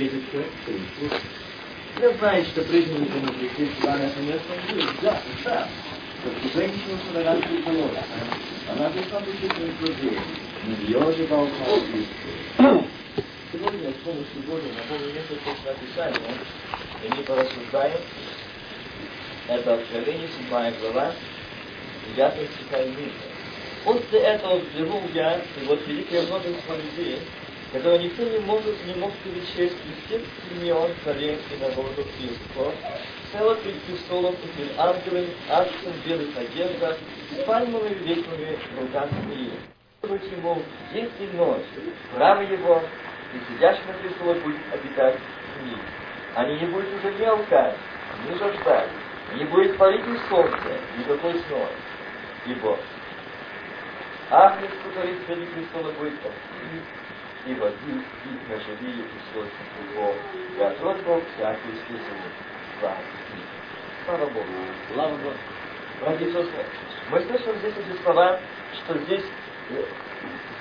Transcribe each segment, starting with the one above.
Третий человек, Я знаю, что это место, он говорит, да, да, что женщина с толерантной колодой, она быть этим служением. Не ее же болтал Сегодня с помощью Бога напомню несколько написаний, и мы порассуждаем. Это Откровение, 7 глава, 9 стиха и ниже. После этого взглянул я, и вот великое множество людей, которое никто не может, не мог перечесть из всех племен, колен и народов и языков, цело перед престолом и перед ангелами, ангелом в белых одеждах, с пальмовыми ветвями в руках своих. Ему день и ночь, право его, и сидящий на престоле будет обитать в них. Они не будут уже ни алкать, ни жаждать, не будет палить ни солнце, никакой сной. Ибо Агнец, который среди престола будет и водил их на живые и сочных его, и Бог всякий списанный. Слава Слава Богу. Слава Богу. Братья и сестры, мы слышим здесь эти слова, что здесь э,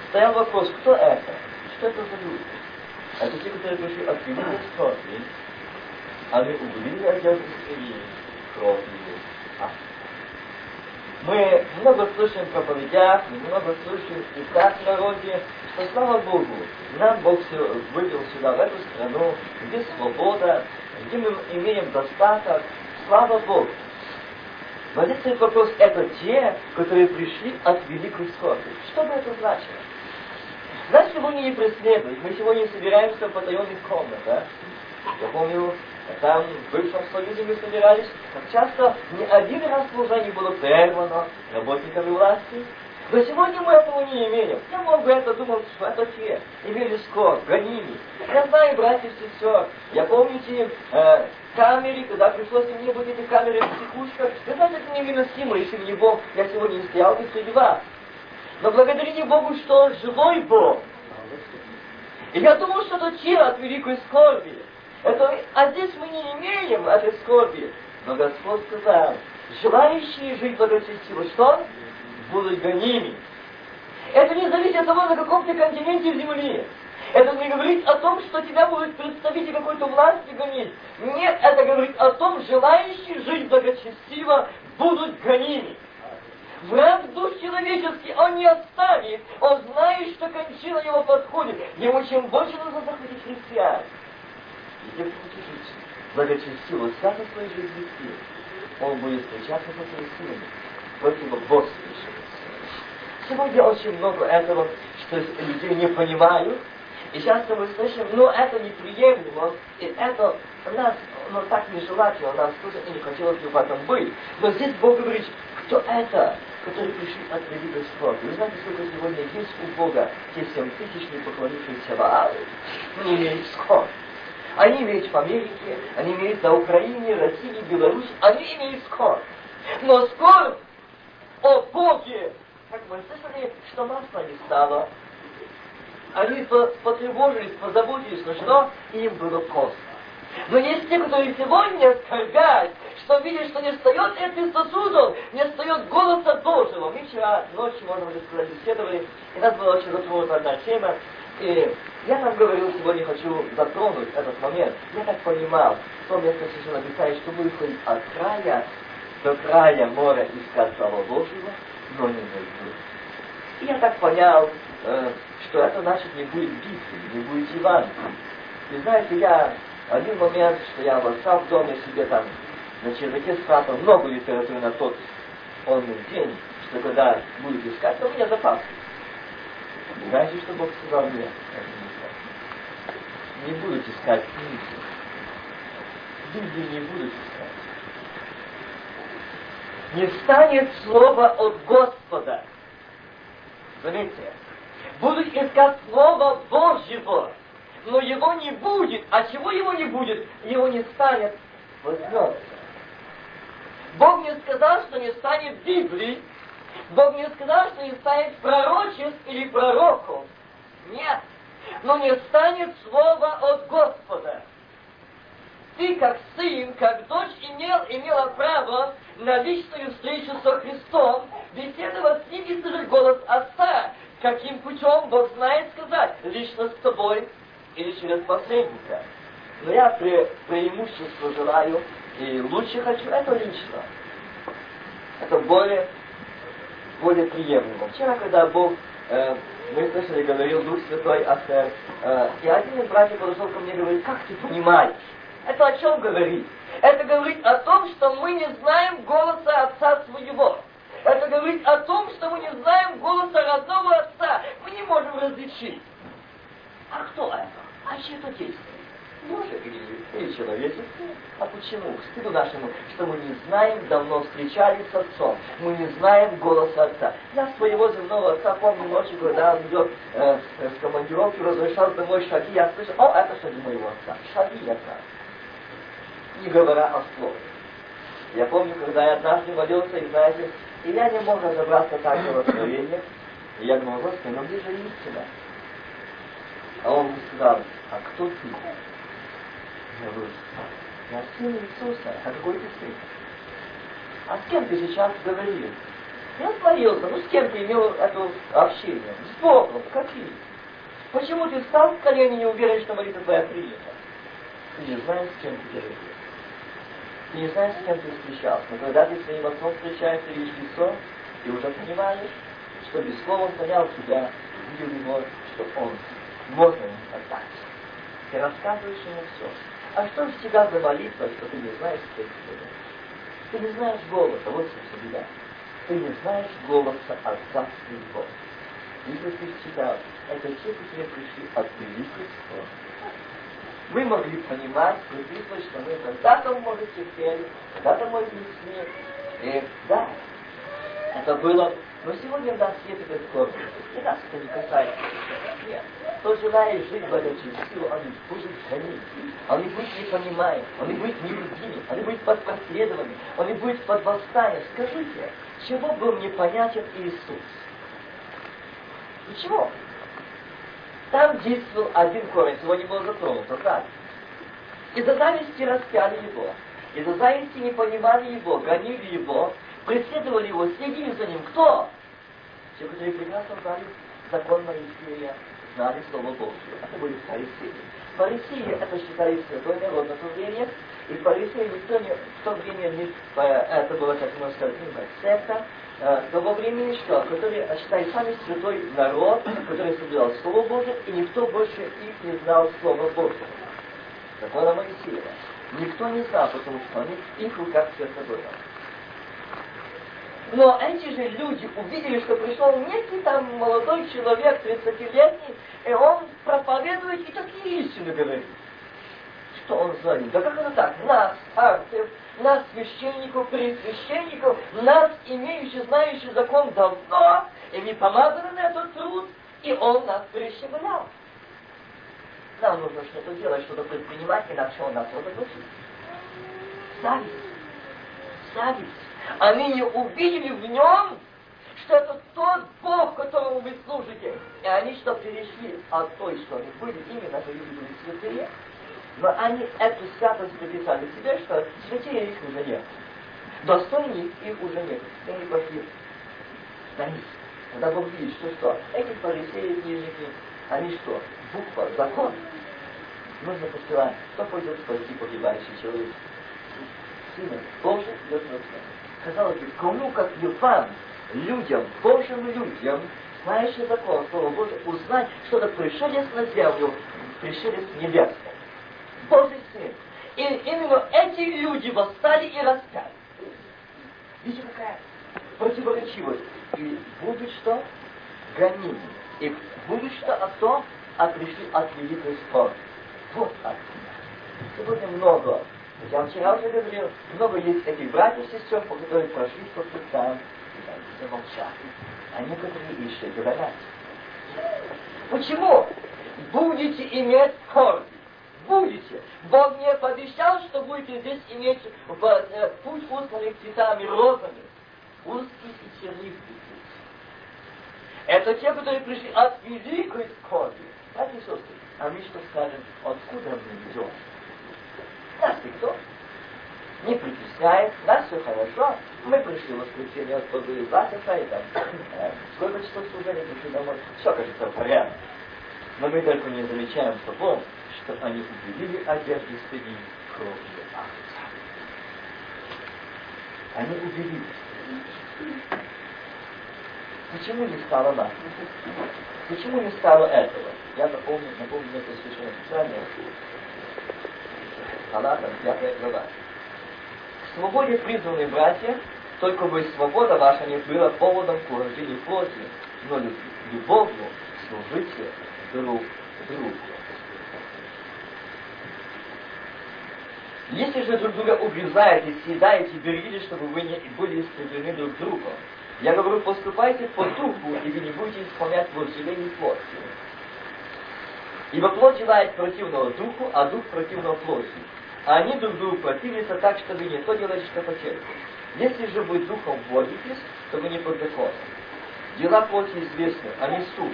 стоял вопрос, кто это? Что это за люди? Это те, которые пришли от великой скорби, они убили одежды свои, кровь ее. Мы много слышим проповедях, мы много слышим и так в народе, что, слава Богу, нам Бог вывел сюда, в эту страну, где свобода, где мы имеем достаток. Слава Богу. Стоит вопрос, это те, которые пришли от великой скорби. Что бы это значило? Нас сегодня не преследуют. Мы сегодня собираемся в потаенных комнатах. Я помню, там в бывшем Союзе мы собирались, как часто не один раз служение было прервано работниками власти. Но сегодня мы этого не имеем. Я мог бы это думал, что это те имели скор, гонили. Я знаю, братьев и сестер, я помните, э, камеры, когда пришлось мне быть эти камеры в психушках, вы знаете, это невыносимо, если бы не Бог, я сегодня не стоял бы среди вас. Но благодарите Богу, что Он живой Бог. И я думал, что это те от великой скорби. Это, а здесь мы не имеем этой скорби. Но Господь сказал, желающие жить благочестиво, что? Будут гонимы. Это не зависит от того, на каком ты континенте земли. Это не говорит о том, что тебя будут представители какой-то власти гонить. Нет, это говорит о том, желающие жить благочестиво будут гонимы. Враг душ человеческий он не оставит. Он знает, что кончина его подходит. Ему чем больше нужно захватить христиан. И тем, кто хочет жить благочестиво свято своей жизни он будет встречаться со своими силами противоборствующими. Сегодня очень много этого, что людей не понимают, и часто мы слышим, ну это неприемлемо, и это нас, ну так нежелательно, нас тоже и не хотелось бы в этом быть. Но здесь Бог говорит, кто это, которые пришли от великой. Вы знаете, сколько сегодня есть у Бога те семь тысяч не поклонившихся не имеют скорбь. Они имеют в Америке, они имеют на Украине, России, Беларуси, они имеют скорбь. Но скорбь о Боге, как мы слышали, что масла не стало. Они потревожились, позаботились, но что? Им было поздно. Но есть те, которые сегодня скорбят, что видят, что не встает этих сосудов, не встает голоса Божьего. Мы вчера ночью, можно уже сказать, беседовали, и нас была очень затронута одна тема, и я там говорил, сегодня хочу затронуть этот момент. Я так понимал, в том месте совершенно написали, что ходить от края до края моря искать славу Божьего, но не найдут. И я так понял, э, что это значит не будет Библии, не будет Евангелия. И знаете, я один момент, что я восстал в доме себе там на чердаке спрятал много литературы на тот он день, что когда будет искать, то у меня запас. Знаете, что Бог сказал мне? Не будут искать книги. Библии не будут искать. Не станет слова от Господа. Заметьте, будут искать Слово Божьего, но его не будет. А чего его не будет? Его не станет, возьмется. Бог не сказал, что не станет Библии, Бог не сказал, что не станет пророчеств или пророков. Нет. Но не станет слова от Господа. Ты, как сын, как дочь, имел, имела право на личную встречу со Христом, беседовать с ним и слышать голос Отца. Каким путем Бог знает сказать, лично с тобой или через посредника. Но я пре преимущество желаю и лучше хочу, это лично. Это более, более приемлемо. Вчера, когда Бог, э, мы слышали, говорил Дух Святой, Астер, э, и один из братьев подошел ко мне и говорит, как ты понимаешь? Это о чем говорит? Это говорит о том, что мы не знаем голоса Отца Своего. Это говорит о том, что мы не знаем голоса родного Отца. Мы не можем различить. А кто это? А чье это действие? Боже или, или человеческое? А почему? К стыду нашему, что мы не знаем, давно встречались с Отцом. Мы не знаем голоса Отца. Я своего земного Отца помню ночью, когда он идет э, в командировку, возвращался домой шаги, я слышу, о, это шаги моего Отца. Шаги Отца не говоря о слове. Я помню, когда я однажды молился, и знаете, и я не мог разобраться так в откровениях, и я думал, Господи, ну где же истина? А он мне сказал, а кто ты? Я говорю, я сын Иисуса, а какой ты сын? А с кем ты сейчас говорил? Я молился, ну с кем ты имел это общение? С Богом, какие? Почему ты встал в колени и не уверен, что молитва твоя принята? Ты не знаешь, с кем ты говорил. Ты не знаешь, с кем ты встречался, но когда ты своим отцом встречаешься, видишь лицо, ты уже понимаешь, что без слова он понял тебя, видел его, что он можно ему отдать. Ты рассказываешь ему все. А что же тебя за молитва, что ты не знаешь, с кем ты говоришь? Ты не знаешь голоса, вот что беда. Ты не знаешь голоса Отца своего. Если ты читал, это все к тебе пришли от скорости мы могли понимать, приписывать, что мы когда-то, может, терпели, когда-то мы не И да, это было, но сегодня в нас есть этот корпус. И нас это не касается. Нет. Кто желает жить в этой силу, он будет гонить. Он не будет не понимаем, он не будет нелюдимым, он не будет под преследованием, он не будет под восстанием. Скажите, чего был непонятен Иисус? Ничего. Там действовал один корень, не было затронуто, так? Из-за зависти распяли его. Из-за зависти не понимали его, гонили его, преследовали его, следили за ним. Кто? Те, которые прекрасно знали закон Моисея, знали Слово Божье. Это были фарисеи. Фарисеи, это считали святой народ на то время, и фарисеи никто не, в то время не, э, это было, как можно сказать, не секта, Э, того времени что? Которые считали сами святой народ, который соблюдал Слово Божие, и никто больше их не знал Слова Божьего. Закона Моисея. Никто не знал, потому что они их руках все было. Но эти же люди увидели, что пришел некий там молодой человек, 30-летний, и он проповедует и такие истины говорит. Что он звонит? Да как это так? Нас, арцев, нас, священников, пресвященников, нас, имеющих, знающих закон давно, и не помазаны на этот труд, и он нас прищемлял. Нам нужно что-то делать, что-то предпринимать, иначе он нас разоблачит. Зависть. Зависть. Они не увидели в нем, что это тот Бог, которому вы служите. И они что перешли от той, что они были, именно, что люди были святые, но они эту святость приписали себе, что святее их уже нет. Достойнее их уже нет. И они пошли на них. Когда Бог видит, что что, эти фарисеи, книжники, они что, буква, закон, нужно посылать, кто пойдет спасти погибающий человек. Сына Божий идет на Казалось бы, кому как Юфан, людям, Божьим людям, знающим закон, Слово Божие, узнать, что это пришелец на землю, пришелец небесный. Божий Сын. И именно эти люди восстали и распяли. Видите, какая противоречивость. И будет что? Гонение. И будет что от то, а пришли от великой скорби. Вот так. Сегодня много. Я вчера уже говорил, много есть таких братьев и сестер, которые прошли по путям, и они замолчали. А некоторые еще говорят. Почему? Будете иметь скорбь будете. Бог мне пообещал, что будете здесь иметь в, э, путь усланных цветами, розами. Узкий и чернистый путь. Это те, которые пришли от великой скорби. Братья и сестры, а мы что скажем, откуда мы идем? Нас никто не притесняет, нас все хорошо. Мы пришли в воскресенье, отпозыли засыха, и там, э, сколько часов служения пришли домой, все, кажется, в порядке. Но мы только не замечаем того, что они убедили одежды своей кровью овца. Они убедили. Почему не стало нас? Почему не стало этого? Я напомню, напомню это священное писание. Галатам, 5 глава. К свободе призваны братья, только бы свобода ваша не была поводом к урожению плоти, но любовью служите друг другу. Если же друг друга убиваете, съедаете, берегите, чтобы вы не были истреблены друг другом. Я говорю, поступайте по духу, и вы не будете исполнять вожделений плоти. Ибо плоть желает противного духу, а дух противного плоти. А они друг другу противятся так, что вы не то делаете, что хотели. Если же вы духом вводитесь, то вы не под законом. Дела плоти известны, они суд,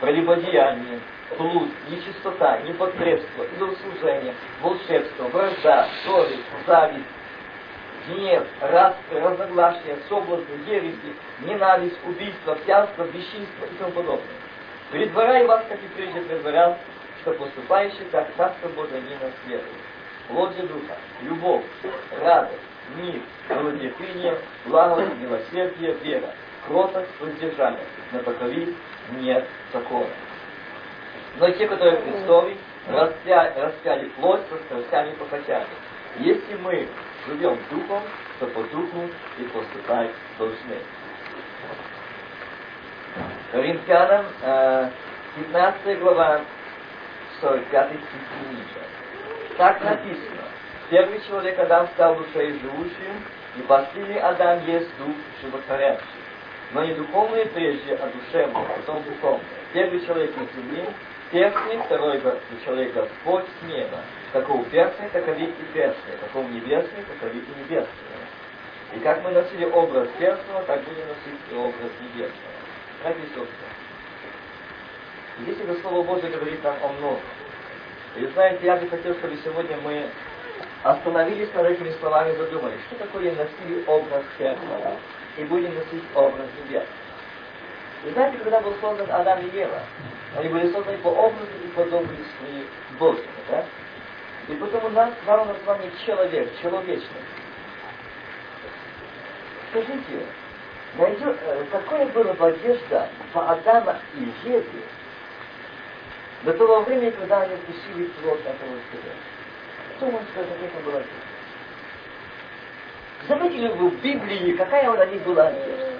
прелюбодеяние, блуд, нечистота, непотребство, идолослужение, волшебство, вражда, совесть, зависть, гнев, раз, разногласия, соблазны, ереси, ненависть, убийство, пьянство, бесчинство и тому подобное. Предваряю вас, как и прежде предварял, что поступающий так Царство Божие не наследует. Плод Духа, любовь, радость, мир, долготерпение, благость, милосердие, вера, кротость, воздержание. На таковых нет закона. Но те, которые Христовы, распяли, распяли плоть со страстями похотями. Если мы живем духом, то по духу и поступать должны. Коринфянам, 15 э, глава, 45 стих. Так написано. Первый человек Адам стал душой живущим, и последний Адам есть дух животворящий. Но не духовные прежде, а душевные, потом духовные. Первый человек из земли, перстный, второй человек Господь с неба. Каков перстный, таковы и перстный, каков небесный, таковы и небесный. И как мы носили образ перстного, так будем носить и образ небесного. Братья и сестры, здесь это Слово Божие говорит нам о многом. И знаете, я бы хотел, чтобы сегодня мы остановились над этими словами задумались, что такое носили образ перстного и будем носить образ небес. И знаете, когда был создан Адам и Ева, они были созданы по образу и подобию своих Божьих, да? И потому нас дало название человек, человечный. Скажите, найдет, э, какое было бы одежда по Адама и Еве до того времени, когда они вкусили плод этого себя? Сказать, как это было? Заметили вы в Библии, какая на них была одежда?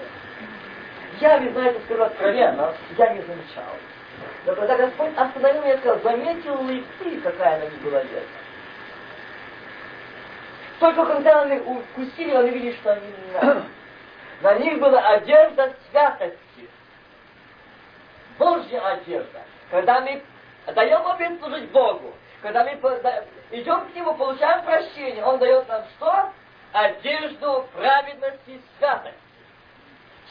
Я, вы знаете, скажу откровенно, я не замечал. Но когда Господь остановил меня и сказал, заметил ли ты, какая на них была одежда? Только когда они укусили, они видели, что они на, на них была одежда святости. Божья одежда. Когда мы даем обед служить Богу, когда мы идем к Нему, получаем прощение, Он дает нам что? одежду праведности святости.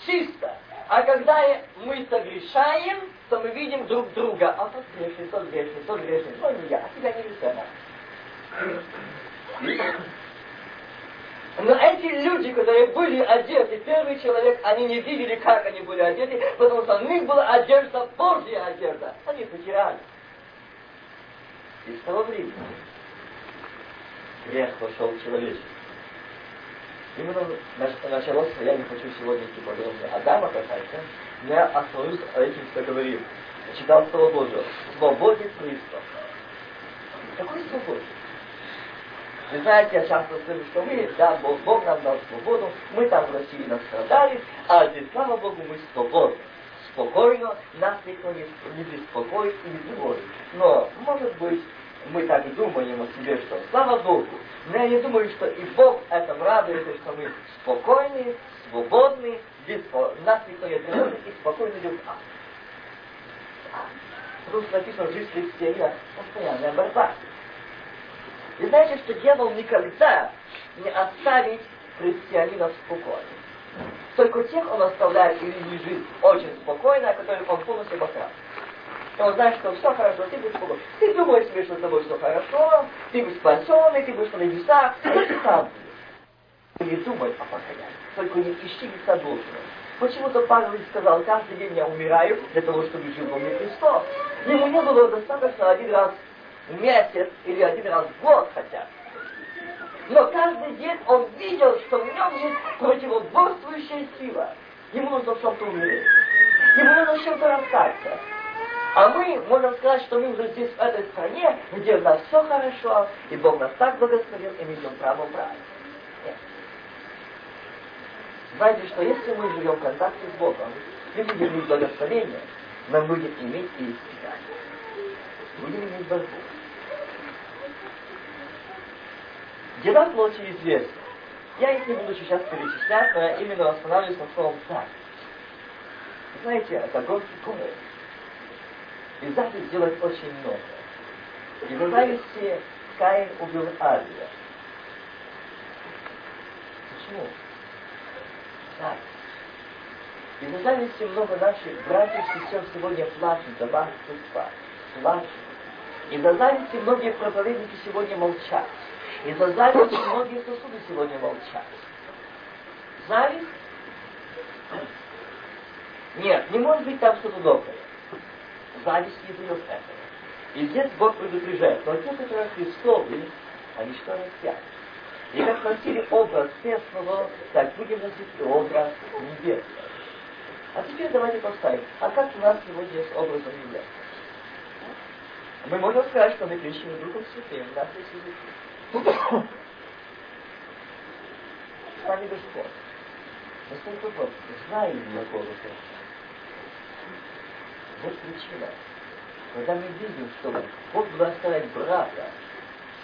Чисто. А когда мы согрешаем, то мы видим друг друга. А тот грешный, тот грешный, тот грешный. Но не я, а тебя не весена. Но эти люди, которые были одеты, первый человек, они не видели, как они были одеты, потому что у них была одежда, Божья одежда. Они потеряли. И с того времени грех вошел в человечество. Именно началось, я не хочу сегодня идти подробно Адама касается, но я остановлюсь этим, что говорил. Читал Слово Божие. Свободец Христос. Какой свободец? Вы знаете, я часто скажу, что мы, да, Бог, Бог нам дал свободу, мы там в России настрадали, а здесь, слава Богу, мы свободны. Спокойно, нас никто не, не беспокоит и не тревожит. Но, может быть, мы так думаем о себе, что слава Богу, но я не думаю, что и Бог этом радуется, что мы спокойны, свободны, без, нас никто не тревожит и спокойно идем а. Потому что написано, жизнь христианина постоянная борьба. И знаете, что дьявол никогда не оставит христианина спокойным. Только тех он оставляет или жизнь очень спокойно, а которых он полностью обосрал. И он знает, что все хорошо, ты будешь спокоен. Ты думаешь себе, что с тобой все хорошо, ты будешь спасенный, ты будешь на небесах, а ты сам. Не думай о покаянии, только не ищи лица Божьего. Почему-то Павел сказал, каждый день я умираю для того, чтобы жил во мне Христос. Ему не было достаточно один раз в месяц или один раз в год хотя. Но каждый день он видел, что в нем есть противоборствующая сила. Ему нужно в чем-то умереть. Ему нужно в чем-то расстаться. А мы можем сказать, что мы уже здесь, в этой стране, где у нас все хорошо, и Бог нас так благословил, и мы идем право правильно. Нет. Знаете, что если мы живем в контакте с Богом, и будем иметь благословение, мы будем иметь и испытание. Будем иметь борьбу. Дела плоти известны. Я их не буду сейчас перечислять, но я именно останавливаюсь на словом «так». Знаете, это горький город. И запись сделать очень много. И в зависти Каин убил Авеля. Почему? Так. И в зависти много наших братьев и сестер сегодня плачут вас судьба. Плачут. И за зависти многие проповедники сегодня молчат. И за зависть многие сосуды сегодня молчат. Зависть? Нет, не может быть там что-то доброе. Зависть не дает этого. И здесь Бог предупреждает, но те, которые Христовы, они что носят? И как носили образ светлого, так будем носить образ небесного. А теперь давайте поставим, а как у нас сегодня с образом небесным? Мы можем сказать, что мы крещены Духом Святым, нас есть языки. Вами Господь. Насколько вот знаем его голоса. Вот причина. Когда мы видим, что Бог благословляет брата,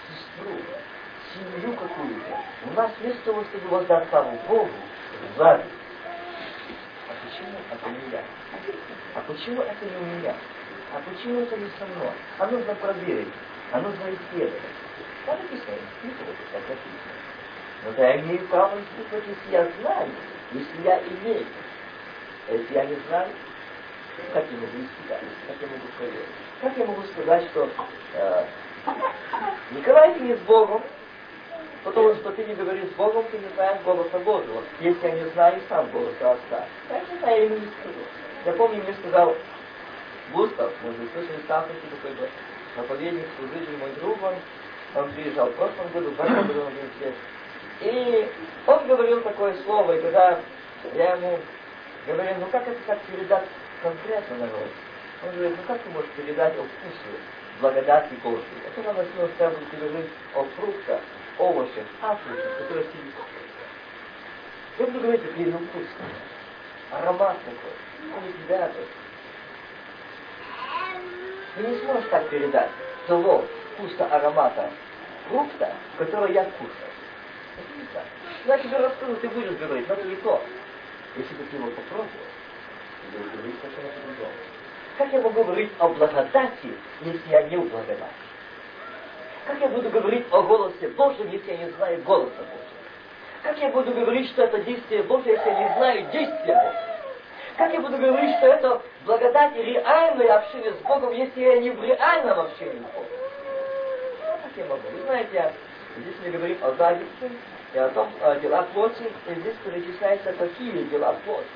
сестру, семью какую-то, у нас вместо того, чтобы воздать славу Богу, зависть. А почему это не я? А почему это не у меня? А почему это не со мной? А нужно проверить, а нужно исследовать. Как написано. Но да я имею право испытывать, если я знаю, если я имею. А если я не знаю, как я могу испытать, как я могу проверить? Как я могу сказать, что э, Николай, ты не с Богом, потому что ты не говоришь с Богом, ты не знаешь голоса Божьего, если я не знаю сам голоса Отца. Конечно, я ему не скажу. Я помню, мне сказал Густав, может быть, слышали, Ставки такой проповедник, служитель, мой друг, он он приезжал в прошлом году, в этом году он здесь. И он говорил такое слово, и когда я ему говорил, ну как это так передать конкретно народ? Он говорит, ну как ты можешь передать о вкусе благодати Божьей? А потом он начал с тобой говорить о фруктах, овощах, африках, которые тебе Я буду говорить о длинном вкусе. Аромат такой. Он тебя Ты не сможешь так передать того вкуса аромата фрукта, который я так. Я тебе расскажу, ты будешь говорить, но это не то. Если бы ты его попробовал, ты будешь говорить совершенно по-другому. Как я могу говорить о благодати, если я не в благодати? Как я буду говорить о голосе Божьем, если я не знаю голоса Божьего? Как я буду говорить, что это действие Божье, если я не знаю действия Божьего? Как я буду говорить, что это благодать и реальное общение с Богом, если я не в реальном общении с Богом? Я могу. Вы знаете, здесь мы говорим о зависти и о том, о делах плоти, и здесь перечисляются такие дела плоти.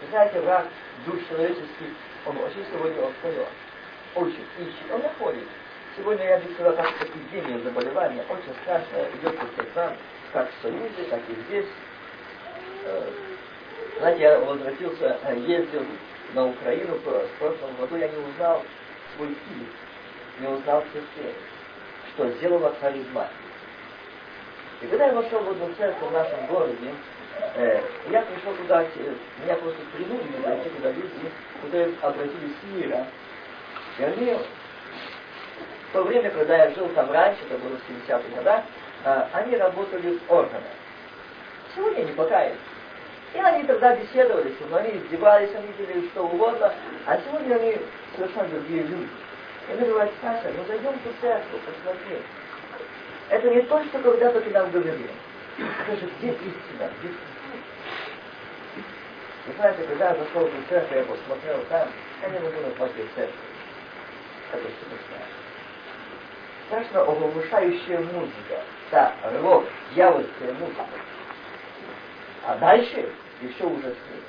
Вы знаете, враг душ человеческих, он очень сегодня устает. Очень ищет, он находит. Сегодня я бы сказал, так эпидемия заболевания очень страшная идет по сердцам, как в Союзе, так и здесь. Э, знаете, я возвратился, э, ездил на Украину в прошлом году, я не узнал свой фильм, не узнал все сферы что сделала харизма. И когда я вошел в одну церковь в нашем городе, э, я пришел туда, меня просто принудили зайти туда люди, которые обратились с мира. И они, в то время, когда я жил там раньше, это было в 70-х годах, э, они работали в органах. Сегодня они покаялись. И они тогда беседовали мной, они издевались, они делали что угодно, а сегодня они совершенно другие люди. И мы говорим, Саша, ну зайдем в церковь, посмотри. Это не то, что когда-то ты нам говорил. Скажи, где истина? Где Вы знаете, когда я зашел в церковь, я посмотрел там, я не могу назвать церковь. Это страшно. Страшно оглушающая музыка. Да, рок, дьявольская музыка. А дальше еще ужаснее.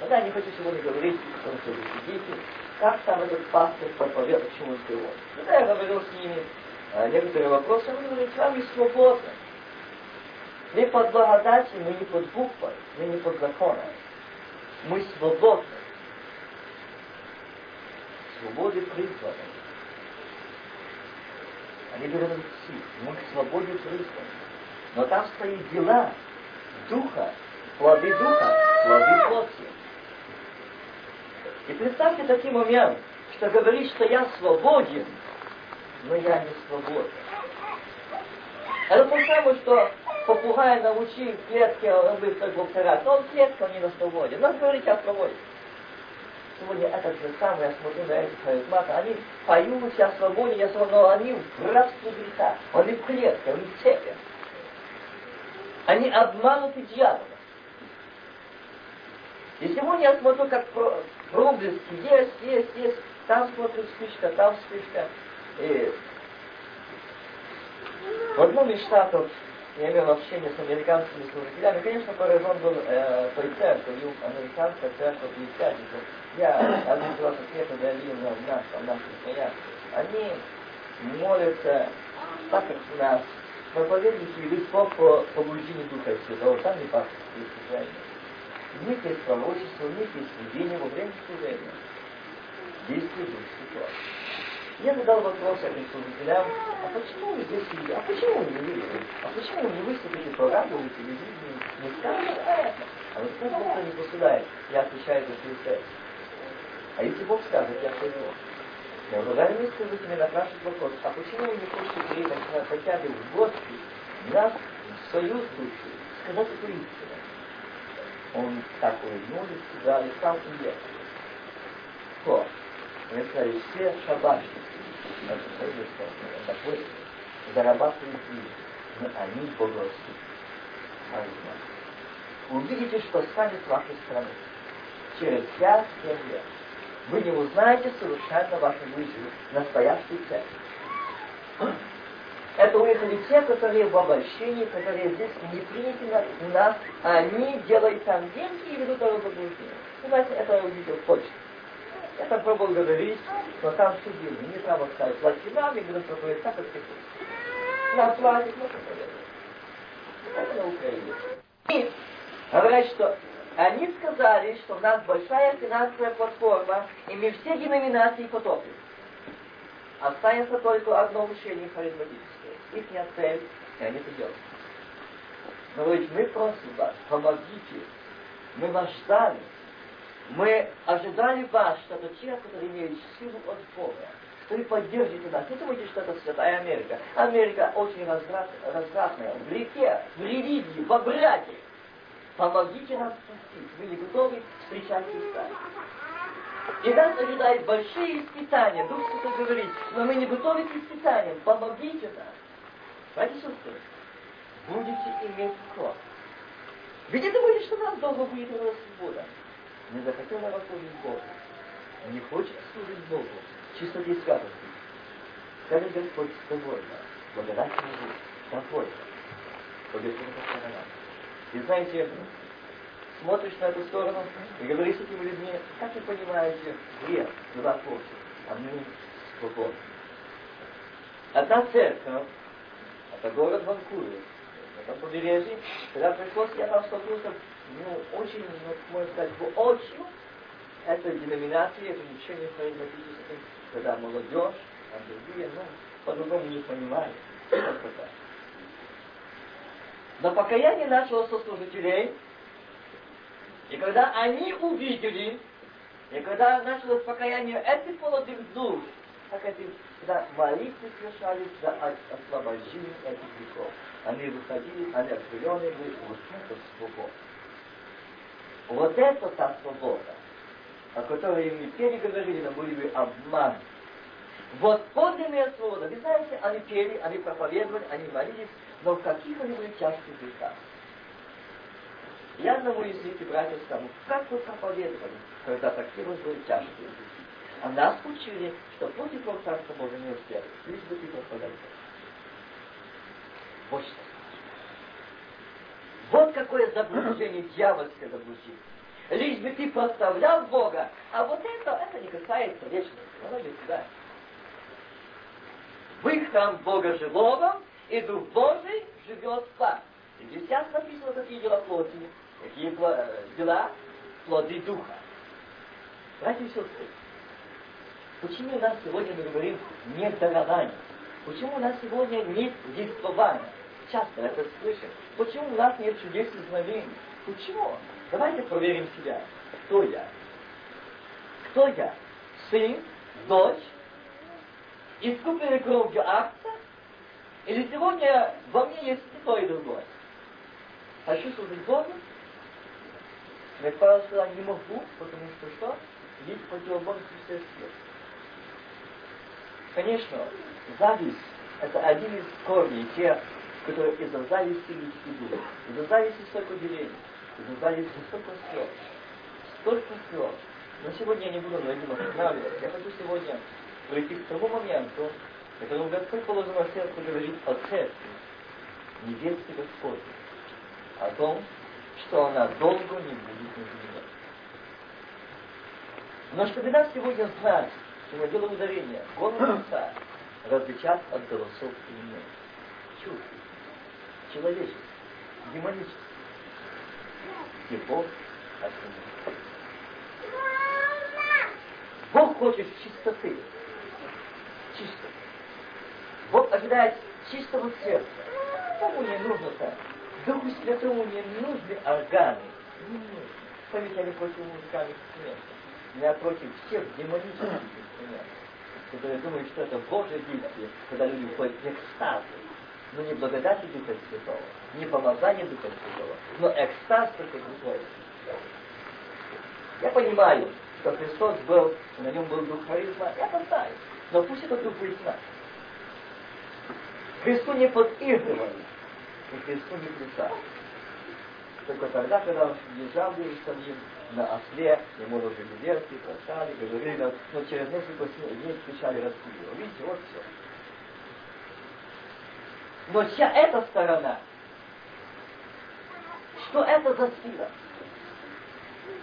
Тогда я не хочу сегодня говорить, потому что вы сидите, как там этот пастор проповедует, к чему он приводит. Когда я говорил с ними э, некоторые вопросы, они говорят, с вами свободно. Мы под благодатью, мы не под буквой, мы не под законом. Мы свободны. Свободы призваны. Они говорят, мы к свободе призваны. Но там стоит дела Духа, плоды Духа, плоды плоти. И представьте такой момент, что говорит, что я свободен, но я не свободен. Это то самое, что попугай научил клетке быстро повторять. Но он клетка, он не на свободе. Надо говорить о свободе. Сегодня этот же самый, я смотрю на эти харизматы, они поют о свободе, я свободе, но они в рабстве греха. Они в клетке, они в цепи. Они обмануты дьяволом. И сегодня я смотрю, как проблески есть, есть, есть. Там смотрю вспышка, там вспышка. И в одном из штатов я имел общение с американскими служителями. Конечно, поражен был э, той церковью, американская церковь Пятидесятница. Я один раз ответ удалил на нас, в наших стоят. Они молятся так, как у нас проповедники ведут по побуждению Духа Святого, там не. У у них есть видение во время служения. Действует Дух Святой. Я задал вопрос этим служителям, а почему вы здесь сидите? А почему вы не видите? А почему вы не выступите программу на телевидении? Не скажете это? А вот пусть Бог не посылает. Я отвечаю за цель. А если Бог скажет, я пойду. Я благодарю вы скажите мне на спрашивает вопрос, а почему вы не хотите приехать хотя бы в гости, нас в союз души, сказать эту истину? Он так улыбнулся, сказал, и сам уехал. Кто? Мы сказали, все шабашники, такой зарабатывают деньги, но они богословы. Увидите, что станет вашей страны через 5-7 лет вы не узнаете совершенно вашу жизнь, настоящую цель. Это уехали те, которые в обольщении, которые здесь не приняты на нас, они делают там деньги и ведут заблуждения. Знаете, это я увидел точно. Я там пробовал говорить, но там все деньги. Не треба сказать, плати нам, и будем проповедовать так, как ты. Нам мы проповедуем. Это на Украине. И говорят, что они сказали, что у нас большая финансовая платформа, и мы все деноминации потопим. Останется только одно учение харизматическое. Их цель, и они. Но ведь мы просим вас, помогите. Мы вас ждали. Мы ожидали вас, что это те, которые имеют силу от Бога. Что вы поддержите нас. Не думайте, что это святая Америка. Америка очень развратная. В реке, в религии, в обряде. Помогите нам спастись. Мы не готовы встречать Христа. И нас ожидают большие испытания. Дух Святой говорит, но мы не готовы к испытаниям. Помогите нам. Сестры, будете иметь кровь. Ведь это будет, что нам долго будет эта свобода. Не захотел народ служить Богу. Не хочет служить Богу. Чистоте и святости. Скажет Господь, довольно. Благодать Богу. Довольно. Побежден сторона. И знаете, смотришь на эту сторону и говоришь с этими людьми, как вы понимаете, грех, два против, а мы свободны. Одна церковь, это город Ванкувер, том побережье, когда пришлось, я там столкнулся, ну, очень, ну, можно сказать, воочию, это деноминации, это учение харизматическое, когда молодежь, а другие, ну, по-другому не понимают. Но покаяние нашего сослужителей, и когда они увидели, и когда началось покаяние этих молодых душ, эти, когда молитвы совершались за освобождение этих грехов. Они выходили, они отделенные были, вот это свобода. Вот это та свобода, о которой мы переговорили, но были бы обман. Вот подлинная свобода. Вы знаете, они пели, они проповедовали, они молились, но в каких они были тяжких грехах. Я одному из этих братьев сказал, как вы проповедовали, когда такие вот были тяжкие грехи. А нас учили, что против Царства Божия не успели, лишь бы ты проповедовал. Вот что. Вот какое заблуждение, дьявольское заблуждение. лишь бы ты прославлял Бога. А вот это, это не касается вечности, оно не сюда. Вы храм Бога живого, и Дух Божий живет в вас. И ясно написано, какие дела плоти, какие э, дела плоды Духа. Братья и сестры, почему у нас сегодня мы говорим нет дарования? Почему у нас сегодня нет действования? Часто это слышим. Почему у нас нет чудес и знамений? Почему? Давайте проверим себя. Кто я? Кто я? Сын, дочь, искупленный кровью акта? Или сегодня во мне есть и то, и другое? Хочу служить Богу? Но Павел сказал, не могу, потому что что? Есть противоборность всех сил. Конечно, зависть – это один из корней тех, которые из-за зависти идут. Из-за зависти столько делений, из-за зависти столько слез, столько слез. Но сегодня я не буду на этом останавливаться. Я хочу сегодня пройти к тому моменту, которому Господь положил на сердце говорить о церкви, невесте Господне, о том, что она долго не будет на земле. Но чтобы нас сегодня знать, делаем ударение, голос Отца различать от голосов иных. Чувств, человеческих, демонических. И Бог остановил. Бог хочет чистоты. Чисто. Бог ожидает чистого сердца. Кому не нужно так? Духу Святому не нужны органы. Не нужны. Помните, не против музыкальных инструментов. Я против всех демонических инструментов, которые думают, что это Божье действие, когда люди входят в экстаз. Но не благодати Духа Святого, не помазание Духа Святого, но экстаз только Духа. Я понимаю, что Христос был, на нем был дух харизма, я это знаю. Но пусть этот дух будет с. Христу не подыгрывали, и Христу не плясали. Только тогда, когда он въезжал в Иерусалим на осле, ему ложили верки, плясали, говорили, но, но через несколько дней встречали рассудили. Видите, вот все. Но вся эта сторона, что это за сила?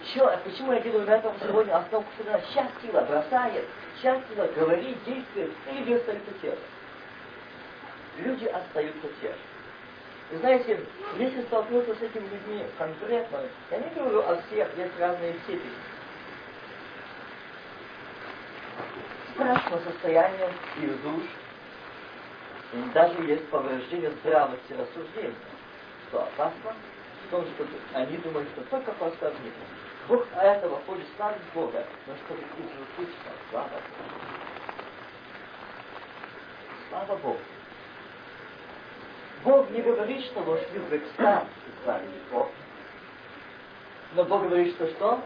Что, почему я делаю на этом сегодня основку суда? Сейчас сила бросает, сейчас сила говорит, действует, и люди остаются те же. Люди остаются те же. Вы знаете, если столкнуться с этими людьми конкретно, я не говорю о всех, есть разные степени. Страшное состояние их душ, и даже есть повреждение здравости рассуждения, что опасно в том, что они думают, что только просто них. Бог этого хочет славить Бога, но чтобы изучить слава. Слава Богу. Бог не говорит, что вошли в экстаз и славили Бога. Но Бог говорит, что что?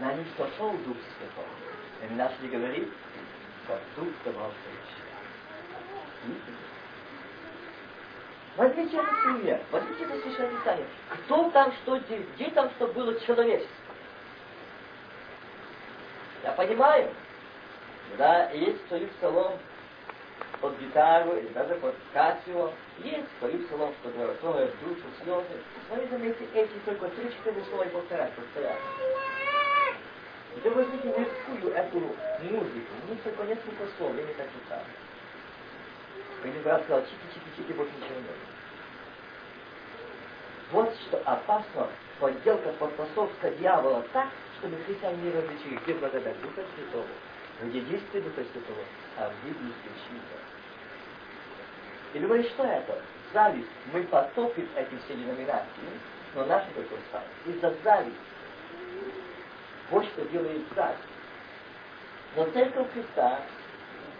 На них сошел Дух Святой. И наш не говорит, как Дух давал Возьмите это пример, возьмите это священное писание. Кто там что, где там что было человечество? Я понимаю, да, есть стоит столом под гитару или даже под кассио, есть стоит столом, который трогает душу, слезы. Но вы эти только три-четыре слова и повторять. И вы возьмите мирскую эту музыку, у них только несколько слов, я не так читаю. Один брат сказал, чики-чики-чики, больше ничего нет. Вот что опасно, подделка, подтасовка дьявола так, чтобы христиане не различили, где благодать Духа Святого, где действие Духа Святого, а где действие чьи-то. И говорит, что это? Зависть. Мы потопим эти все деноминации, но наши только станут. Из-за зависти. Вот что делает зависть. Но церковь Христа,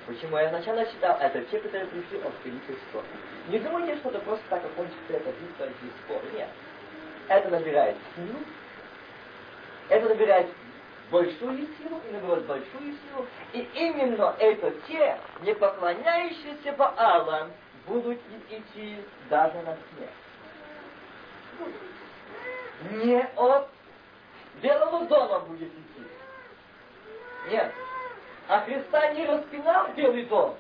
почему я сначала читал, это те, которые пришли от великой спор. Не думайте, что это просто так окончится это битва и спор. Нет. Это набирает силу, это набирает большую силу и набирает большую силу. И именно это те, не поклоняющиеся Баалам, будут идти даже на смерть. Не от Белого дома будет идти. Нет. А Христа не распинал Белый дом.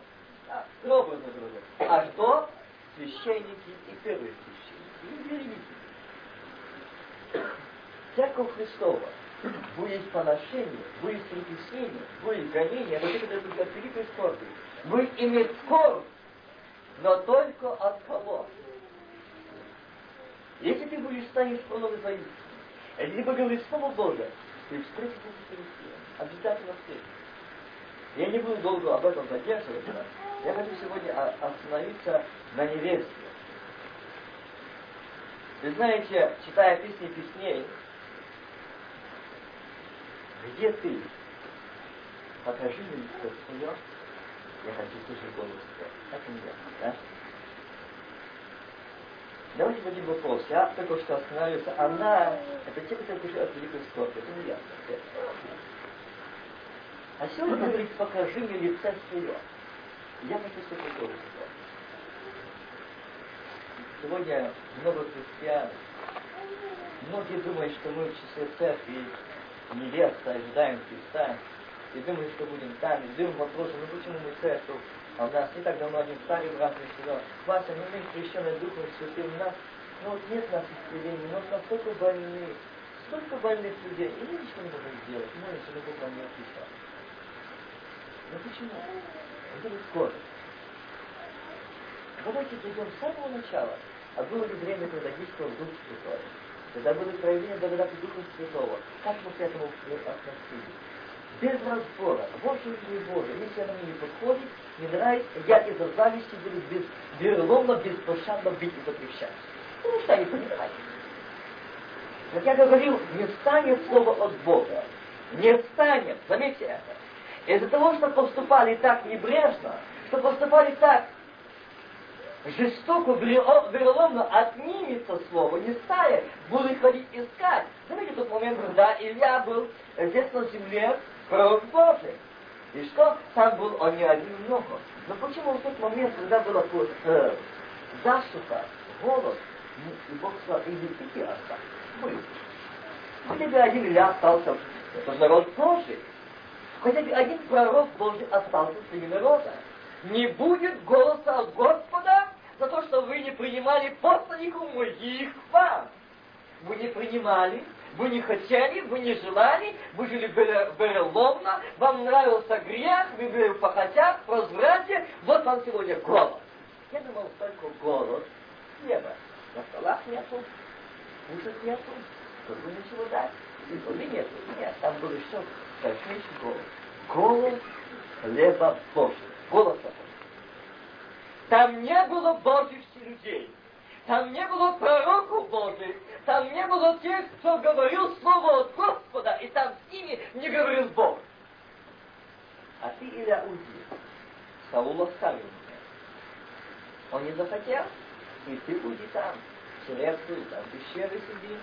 А, образно говоря. А что? Священники и первые священники. И Церковь Христова будет поношение, будет притеснение, будет гонение, вот это будет от великой скорби. Будет иметь скорбь, но только от кого? Если ты будешь станешь полной воистину, если ты поговоришь Слово Божие, ты встретишься с Христом. Обязательно встретишься. Я не буду долго об этом задерживаться. Я хочу сегодня остановиться на невесте. Вы знаете, читая песни песней, где ты? Покажи мне лицо свое, я хочу слышать голос тебя. Так и не да? Давайте дадим вопрос. Я только что остановился. Она, это те, которые пришли от великой скорби. Это не ясно. А сегодня говорит, покажи мне лице свое. Я хочу слышать голос тебя. Сегодня много христиан, многие думают, что мы в числе церкви невеста, ожидаем Христа, и думают, что будем там, и думаем вопросы, ну почему мы церковь, а у нас не так давно один старый брат мне сказал, Вася, ну мы крещены Духом Святым, у нас, ну вот нет нас исцелений, но настолько больны, столько больных людей, и мы ничего не можем сделать, молимся, но Бог нам не отвечает. Но почему? Это скорость. Давайте придем с самого начала. А было ли время, когда действовал Дух Святой? Когда было проявление благодати Духа Святого? Как мы к этому относились? Без разбора, Божий или не Божий, если оно мне не подходит, не нравится, я из-за зависти буду без, вероломно, беспощадно бить и запрещать. Потому что они понимают. Как я говорил, не станет слово от Бога. Не станет. Заметьте это. Из-за того, что поступали так небрежно, что поступали так жестоко, вероломно отнимется слово, не стая, будут ходить искать. Знаете тот момент, когда Илья был здесь на земле, Божий. И что? Там был он не один много. Но почему в тот момент, когда была э, засуха, голод, и Бог сказал, иди пяти остаться, вы. Хотя бы один Илья остался, это народ Божий. Хотя бы один пророк Божий остался среди народа не будет голоса от Господа за то, что вы не принимали посланников моих вам. Вы не принимали, вы не хотели, вы не желали, вы жили вероломно, вам нравился грех, вы были в похотях, в разврате, вот вам сегодня голод. Я думал, только голод хлеба. На столах нету, кушать нету, чтобы ничего дать. Воды нету. Нет, там было еще страшнейший голод. Голод хлеба Божьего голос такой. Там не было Божьих людей. Там не было пророков Божьих. Там не было тех, кто говорил слово от Господа, и там с ними не говорил Бог. А ты, Илья, уйди. Саул оставил меня. Он не захотел, и ты уйди там, в Черепцию, там в пещере сиди,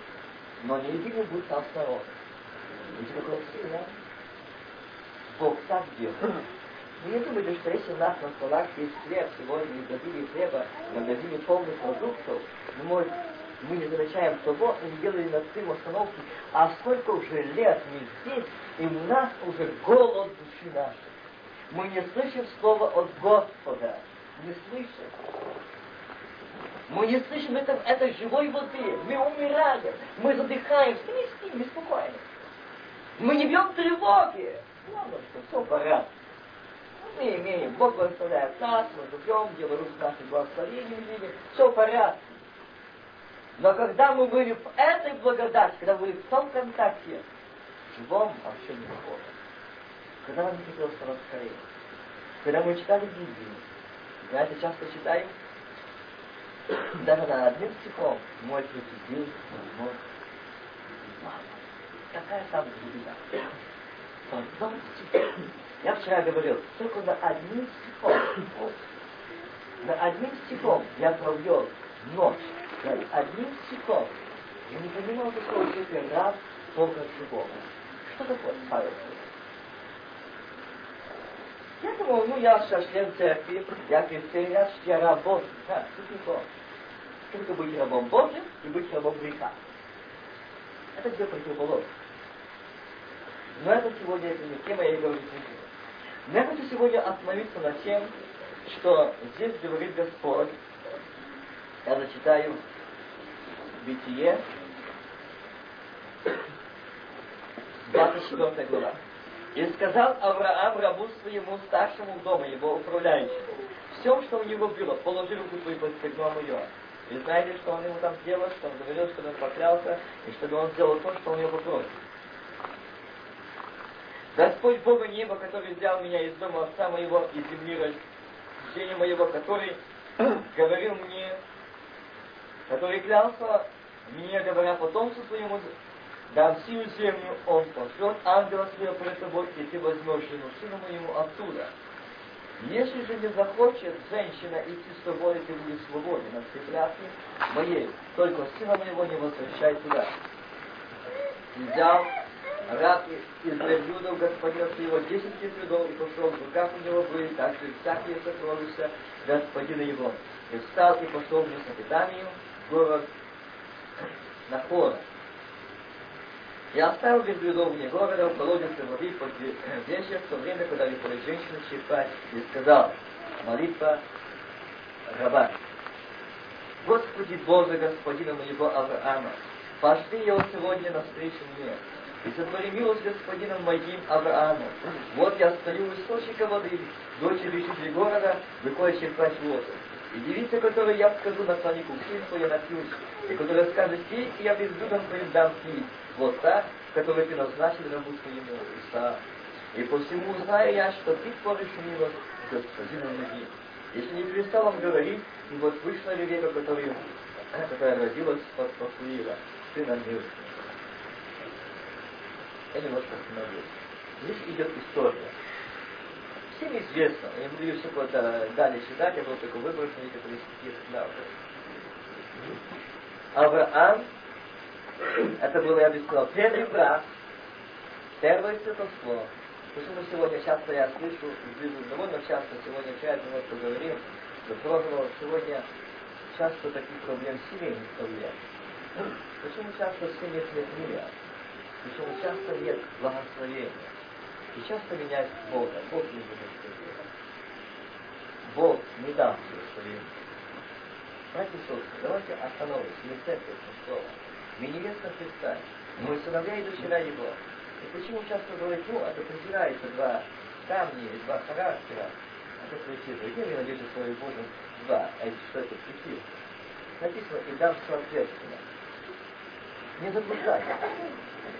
но не иди, будь осторожен. Видите, какой Бог так делает. Вы не думайте, что если у нас на столах есть хлеб сегодня, в магазине хлеба, в магазине полных продуктов, мы, мы не замечаем того, мы не делали над этим остановки, а сколько уже лет мы здесь, и у нас уже голод души нашей. Мы не слышим слова от Господа. Не слышим. Мы не слышим это, это живой воды. Мы умираем. Мы задыхаемся. Не спим, мы спокойны. Мы не бьем тревоги. Ладно, что все порядке мы имеем, Бог благословляет нас, мы живем, делаем наши благословения видим, все в порядке. Но когда мы были в этой благодати, когда мы были в том контакте, живом вообще не похоже. Когда нам не хотелось раскорить, когда мы читали Библию, знаете, часто читаем, даже на одним стихом мой день, мой Какая там глубина? В я вчера говорил, только на одним стихом, на одним стихом я провел ночь, над одним стихом. Я не понимал такого человека раз только другого. Что такое Павел Я думал, ну я сейчас член церкви, я христианин, я, я раб Божий. Да, тут никого. Только быть рабом Божьим и быть рабом греха. Это две противоположности. Но это сегодня это не тема, я и говорить не буду. Я хочу сегодня остановиться на тем, что здесь говорит Господь. Я зачитаю Бытие, 24 глава. И сказал Авраам рабу своему старшему дома, его управляющему, всем, что у него было, положи руку твою под стегном ее. И знаете, что он ему там сделал, что он говорил, чтобы он поклялся, и чтобы он сделал то, что он его попросит. Господь Бога неба, который взял меня из дома отца моего и земли рождения моего, который говорил мне, который клялся мне, говоря потомству своему, дам сию землю, он пошлет ангела своего перед тобой, и ты возьмешь жену сыну моему оттуда. Если же не захочет женщина идти с тобой, ты будешь свободен от всей моей, только сына моего не возвращай туда. И взял раб из верблюдов господина своего десять верблюдов, и пошел в руках у него были также всякие сокровища господина его. И встал и пошел в Месопотамию, город Нахора. И оставил верблюдов вне города, в колодец воды под вечер, в то время, когда выходит женщина черпать, и сказал, молитва раба. Господи Боже, Господина моего Авраама, пошли его сегодня навстречу мне, и сотвори милость господином моим Авраамом. Вот я стою у источника воды, дочери жителей города, выходит черпать воду. И девица, которую я скажу на слонику, свой я напьюсь, и которая скажет, пей, и я бездумом твоим дам пить. Вот так, которую ты назначил рабу своему Иса. И по всему знаю я, что ты творишь милость господину моим. Если не перестал он говорить, и вот вышла Ревека, которая, которая родилась от Пахуила, сына Мирского. Я немножко остановлюсь. Здесь идет история всем известно, я буду ее все куда далее читать, я буду только выброшен некоторые стихи да, Авраам, это было, я бы сказал, первый брат, первое святоство. Почему сегодня часто я слышу, довольно часто сегодня чай немножко говорим, что прошлого сегодня часто таких проблем семейных проблем. Почему часто в семьях нет мира? Почему часто нет благословения? И часто меняет Бога. Бог не будет Бог не даст благословения. Братья и сестры, давайте остановимся, не церковь, слово. Мы невеста Христа, мы сыновья и дочеря Его. И почему часто говорит, ну, это презирается два камни, два характера, а это притир. Где вы найдете свою Божию два, а это что это притир? Написано, и дам соответственно. Не заблуждайте.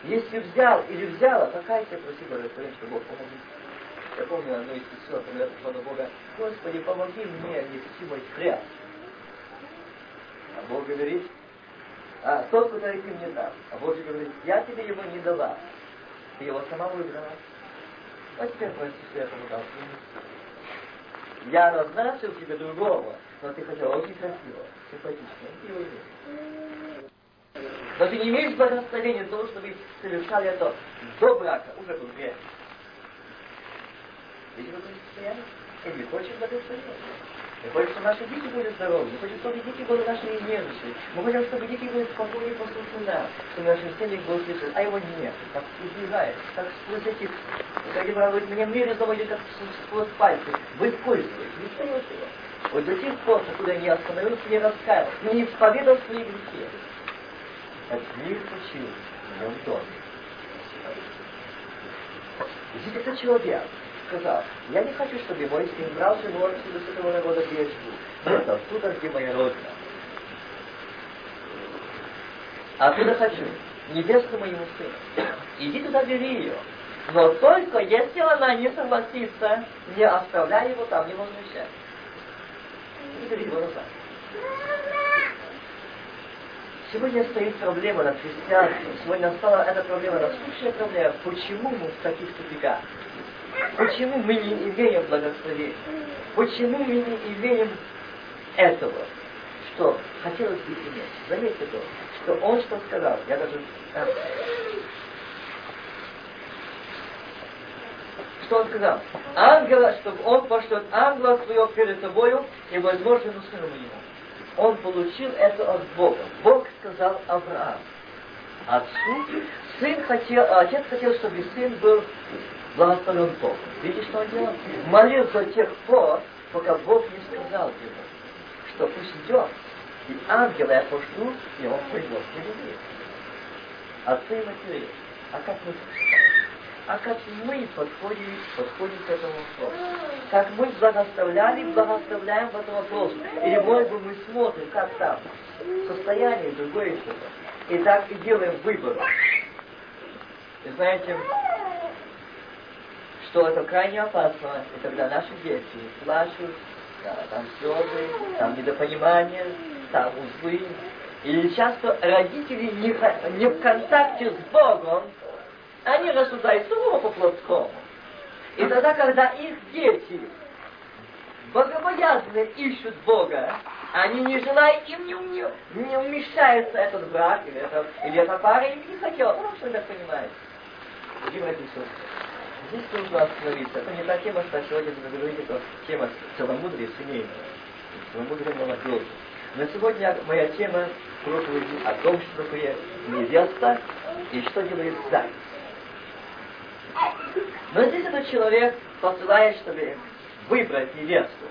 Если взял или взяла, покайся, проси благословения, что Бог помоги. Я помню одну из сестер, когда я пришла до Бога, Господи, помоги мне нести мой крест. А Бог говорит, а тот, который ты мне дал. А Бог говорит, я тебе его не дала. Ты его сама выбрала. А теперь прости, что я помогал Я назначил тебе другого, но ты хотела очень красиво, симпатично. Ты его имеешь. Но ты не имеешь благословения того, чтобы совершали это до брака, уже был грех. Видите, в этом состоянии? И не хочешь благословения. Мы хотим, чтобы наши дети были здоровы. Мы хотим, чтобы дети были нашими нежными. Мы хотим, чтобы дети были спокойны послушны нам. Чтобы наши семьи были слышны. А его нет. Как избегает. Как сквозь этих... Как говорит, мне мир заводит как сквозь пальцы. Вы пользуетесь. Не встаете его. Вот до тех пор, покуда не остановился, не раскаялся, не исповедал свои грехи. Мир учил в нем доме. Здесь этот человек сказал, я не хочу, чтобы мой сын брал отсюда с этого я живу. Нет, оттуда, где моя родина. А оттуда хочу невесту моему сыну. Иди туда, бери ее. Но только если она не согласится, не оставляй его там, не возвращай. И бери его назад. Сегодня стоит проблема над христианством. Сегодня стала эта проблема насущная проблема. Почему мы в таких тупиках? Почему мы не имеем благословения? Почему мы не имеем этого, что хотелось бы иметь? Заметьте то, что он что сказал. Я даже... Э, что он сказал? Ангела, чтобы он пошлет ангела своего перед тобою и возможно сыну ему он получил это от Бога. Бог сказал Авраам. Отцу, сын хотел, отец хотел, чтобы сын был благословен Богом. Видите, что он делал? Молился до тех пор, пока Бог не сказал ему, что пусть идет. И ангела я пошлю, и он придет к. Отцы и матери. А как мы а как мы подходим, подходим к этому вопросу. Как мы благословляли благословляем в этом вопросе. Или, может быть, мы смотрим, как там, состояние другое что-то. И так и делаем выбор. И знаете, что это крайне опасно, и когда наши дети плачут, да, там слезы, там недопонимание, там узлы. Или часто родители не, не в контакте с Богом, они рассуждают сугубо по-плотскому. И тогда, когда их дети богобоязно ищут Бога, они не желают, им не, не, не умещается этот брак или, это, или эта пара, им не хотел, потому что это понимает. И сестры, здесь нужно остановиться. Это не та тема, что сегодня вы говорите, это тема целомудрия семейного, целомудрия молодежи. Но сегодня моя тема проповеди о том, что такое невеста и что делает заяц. Но здесь этот человек посылает, чтобы выбрать невесту.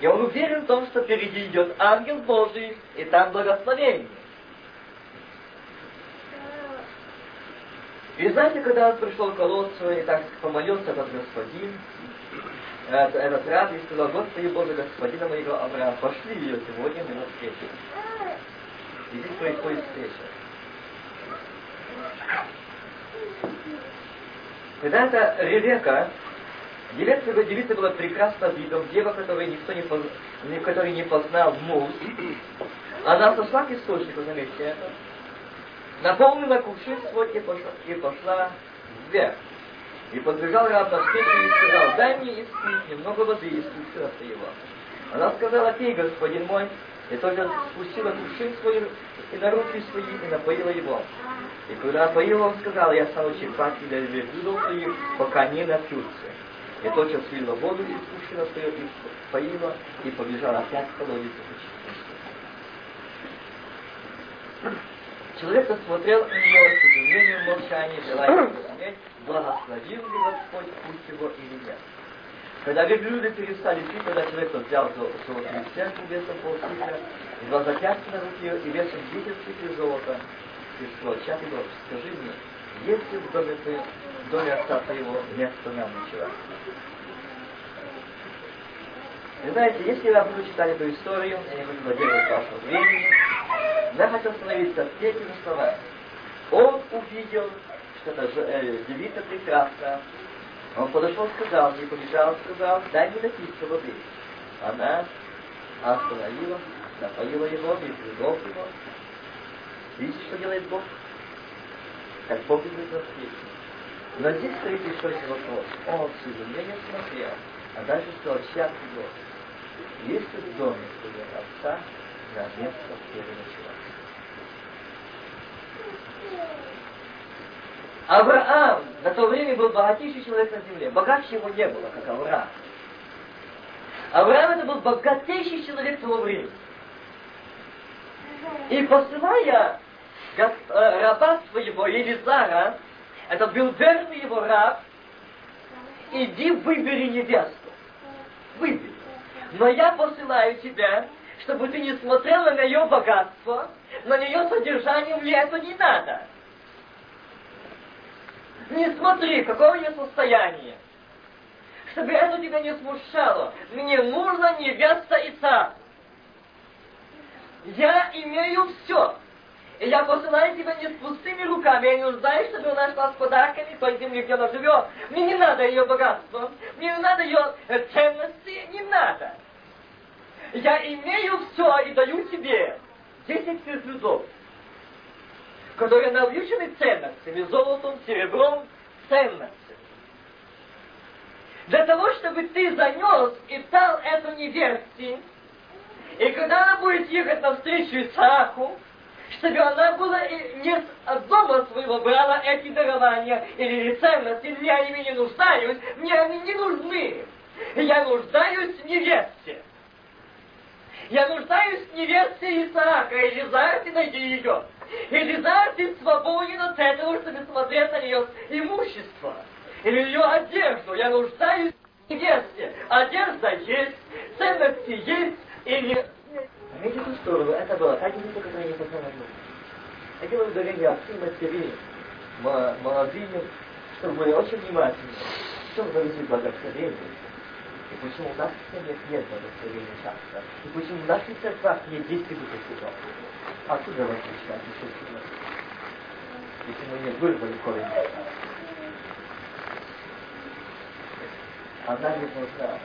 И он уверен в том, что впереди идет ангел Божий, и там благословение. И знаете, когда он пришел к колодцу и так помолился этот господин, этот, этот раб и сказал, Господи Боже, господина моего Авраама, пошли ее сегодня на встречу. И здесь происходит встреча. Когда эта Ревека, девица, девица была прекрасно видом, дева, которой никто не, поз... который не познал муж, она сошла к источнику, заметьте это, наполнила кувшин свой и пошла, и пошла вверх. И подбежал раб навстречу и сказал, дай мне испить немного воды из кувшина его. Она сказала, пей, господин мой, и тоже спустила кувшин свой и на руки свои, и напоила его. И когда напоила, он сказал, я стану черпать для верблюдов своих, пока не напьются. И тотчас слила воду из кувшина своего, и поила, и побежала опять к колодец Человек посмотрел на нее с изумлением в молчании, желая понять, благословил ли Господь путь его или нет. Когда верблюды перестали пить, когда человек взял золотую стенку весом полсикля, два запястья на руке и весом 10 сикли золота, и сказал, чат и дочь, скажи мне, есть ли в доме, в доме отца твоего место нам ночевать? Вы знаете, если я буду читать эту историю, я не буду владеть вашего времени, я хочу остановиться в этими словами. Он увидел, что эта э, девица прекрасна, он подошел, сказал, не побежал, сказал, дай мне напиться воды. Она остановила, напоила его, и пригов его. Видите, что делает Бог? Как Бог идет навстречу. Но здесь стоит еще один вопрос. Он с изумлением смотрел, а дальше сказал, чья придет. Есть ли в доме своего отца на место переночевать? Авраам на то время был богатейший человек на земле. Богаче его не было, как Авраам. Авраам это был богатейший человек того времени. И посылая э, раба своего Елизара, это был верный его раб, иди выбери невесту. Выбери. Но я посылаю тебя, чтобы ты не смотрела на ее богатство, на нее содержание, мне это не надо. Не смотри, какое у нее состояние. Чтобы это тебя не смущало. Мне нужно невеста и царь. Я имею все. И я посылаю тебя не с пустыми руками. Я не нуждаюсь, чтобы она шла с подарками той земли, где она живет. Мне не надо ее богатства. Мне не надо ее ценности. Не надо. Я имею все и даю тебе десять свердлюдов которые навьючены ценностями, золотом, серебром, ценностями. Для того, чтобы ты занес и дал эту невесте, и когда она будет ехать навстречу Исааку, чтобы она была не от дома своего брала эти дарования или ценности, я ими не нуждаюсь, мне они не нужны. Я нуждаюсь в невесте. Я нуждаюсь в невесте Исаака, и Изаак, найди ее. Элизар, ты свободен от этого, чтобы смотреть на ее имущество. Или ее одежду. Я нуждаюсь в невесте. Одежда есть, ценности есть, или... Заметьте ту сторону, это было та девица, которая не познала Это было ударение отцы матери, молодыми, чтобы были очень внимательны, чем зависит благословение. И почему в семьях нет благословения часто. И почему в наших церквах нет 10 духов святого. Откуда вас начинать еще Если мы не вырвали корень. Она не нужна.